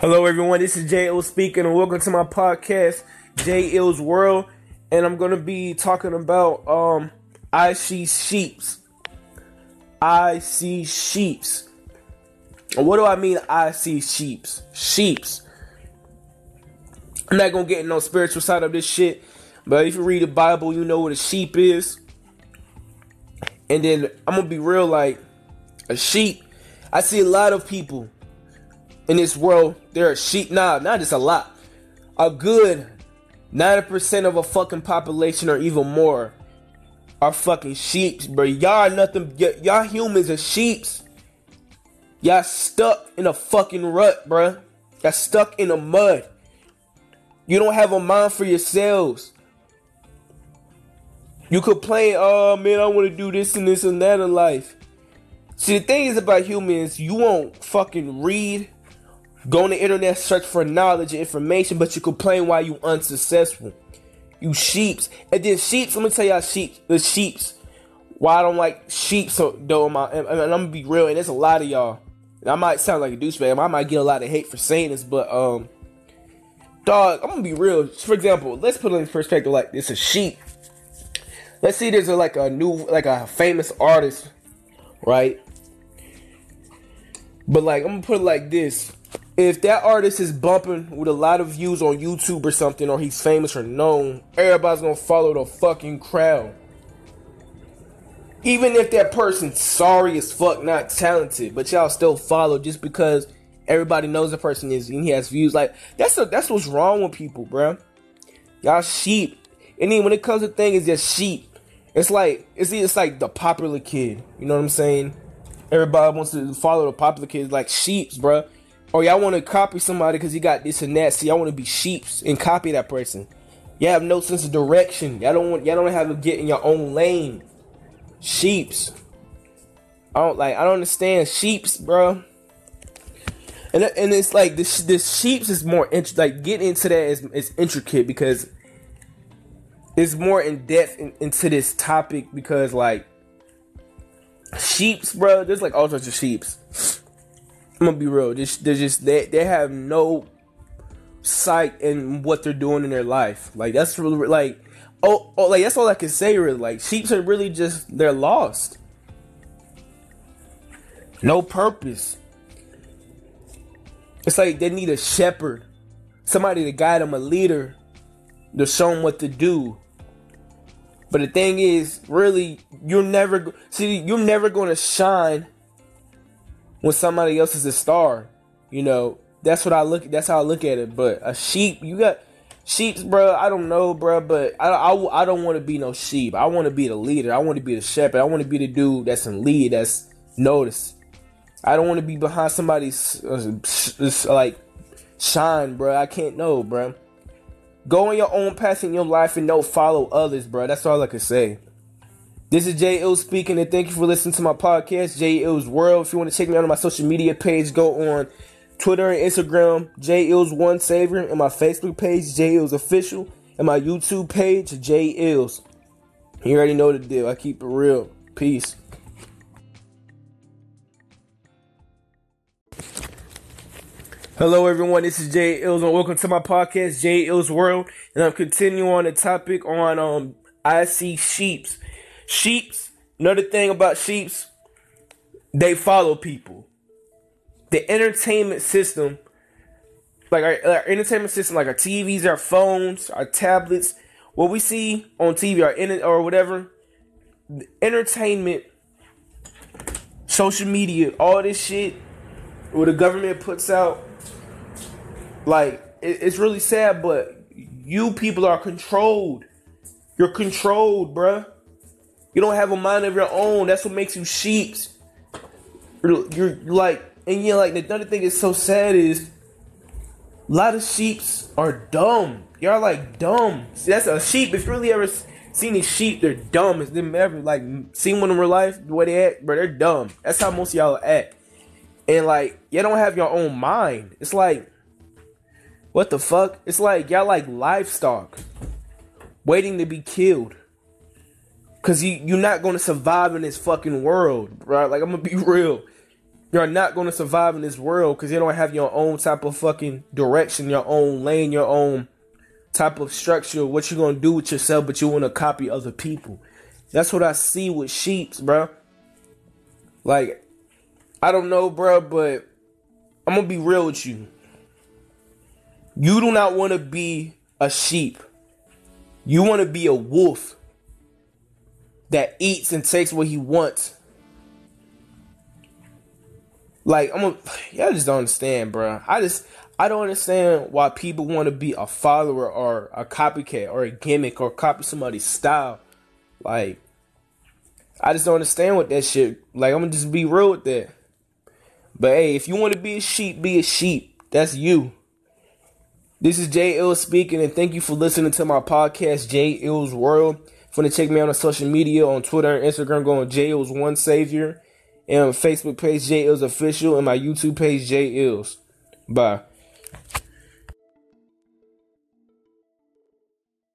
Hello, everyone. This is Jay Ill speaking, and welcome to my podcast, Jay Ill's World. And I'm gonna be talking about um, I see sheeps. I see sheeps. What do I mean? I see sheeps. Sheeps. I'm not gonna get no spiritual side of this shit, but if you read the Bible, you know what a sheep is. And then I'm gonna be real, like a sheep. I see a lot of people in this world, there are sheep. Nah, not just a lot. A good 90% of a fucking population or even more are fucking sheeps, bro. Y'all nothing. Y- y'all humans are sheeps. Y'all stuck in a fucking rut, bro. Y'all stuck in the mud. You don't have a mind for yourselves. You complain, oh man, I want to do this and this and that in life. See, the thing is about humans, you won't fucking read, go on the internet, search for knowledge and information, but you complain why you unsuccessful. You sheeps. And then sheeps, let me tell y'all sheeps, the sheeps. Why I don't like sheep so though my and, and I'm gonna be real, and there's a lot of y'all. And I might sound like a douchebag, I might get a lot of hate for saying this, but um dog, I'm gonna be real. For example, let's put it in perspective like this a sheep. Let's see there's a, like a new like a famous artist, right? But like I'm gonna put it like this. If that artist is bumping with a lot of views on YouTube or something, or he's famous or known, everybody's gonna follow the fucking crowd. Even if that person's sorry as fuck, not talented, but y'all still follow just because everybody knows the person is and he has views. Like that's a, that's what's wrong with people, bro. Y'all sheep. And then when it comes to things, it's just sheep. It's like it's it's like the popular kid. You know what I'm saying? Everybody wants to follow the popular kids like sheeps, bro. Oh, or y'all want to copy somebody because you got this and that. So y'all want to be sheeps and copy that person. Y'all have no sense of direction. Y'all don't want. Y'all don't have to get in your own lane. Sheeps. I don't like. I don't understand sheeps, bro. And and it's like this. This sheeps is more int- like getting into that is is intricate because it's more in depth in, into this topic because like sheeps, bro. There's like all sorts of sheeps. I'm gonna be real. Just, they're just they they have no sight in what they're doing in their life. Like that's really like oh, oh like that's all I can say. Really, like sheeps are really just they're lost. No purpose. It's like they need a shepherd, somebody to guide them, a leader to show them what to do. But the thing is, really, you're never see you're never going to shine when somebody else is a star. You know, that's what I look. That's how I look at it. But a sheep, you got sheeps, bro. I don't know, bro, but I I, I don't want to be no sheep. I want to be the leader. I want to be the shepherd. I want to be the dude that's in lead. That's noticed. I don't want to be behind somebody's uh, like shine, bro. I can't know, bro. Go on your own path in your life and don't follow others, bro. That's all I can say. This is Jay Ill speaking, and thank you for listening to my podcast, Ill's World. If you want to check me out on my social media page, go on Twitter and Instagram, Ills One Savior, and my Facebook page, Ills Official, and my YouTube page, Ills. You already know the deal. I keep it real. Peace. Hello, everyone. This is Jay Ills, and welcome to my podcast, Jay Ills World. And I'm continuing on the topic on um I see sheeps. Sheeps. Another thing about sheeps, they follow people. The entertainment system, like our, our entertainment system, like our TVs, our phones, our tablets, what we see on TV, or in or whatever, entertainment, social media, all this shit, what the government puts out like it, it's really sad, but you people are controlled. You're controlled, bruh. You don't have a mind of your own. That's what makes you sheeps. You're, you're like, and yeah, like the other thing is so sad is a lot of sheeps are dumb. Y'all like dumb. See, that's a sheep. If you really ever seen these sheep, they're dumb. If them ever like seen one in real life, the way they act, bro, they're dumb. That's how most y'all act. And like, you don't have your own mind. It's like what the fuck? It's like y'all like livestock waiting to be killed. Cause you you're not gonna survive in this fucking world, right? Like I'm gonna be real. you're not to survive in this world because you don't have your own type of fucking direction, your own lane, your own type of structure, what you're to do with yourself, but you want to copy other people. That's what I see with sheeps, bro. Like, I don't know, bro, but I'm to be real with you. You do not want to be a sheep. You want to be a wolf that eats and takes what he wants like I'm a, y'all just don't understand, bro. I just I don't understand why people want to be a follower or a copycat or a gimmick or copy somebody's style. Like I just don't understand what that shit. Like I'm gonna just be real with that. But hey, if you want to be a sheep, be a sheep. That's you. This is Jay Ill speaking, and thank you for listening to my podcast, Jay Ill's World. If you want to check me out on social media on Twitter and Instagram, go on Ill's One Savior and Facebook page J Official and my YouTube page J. Bye.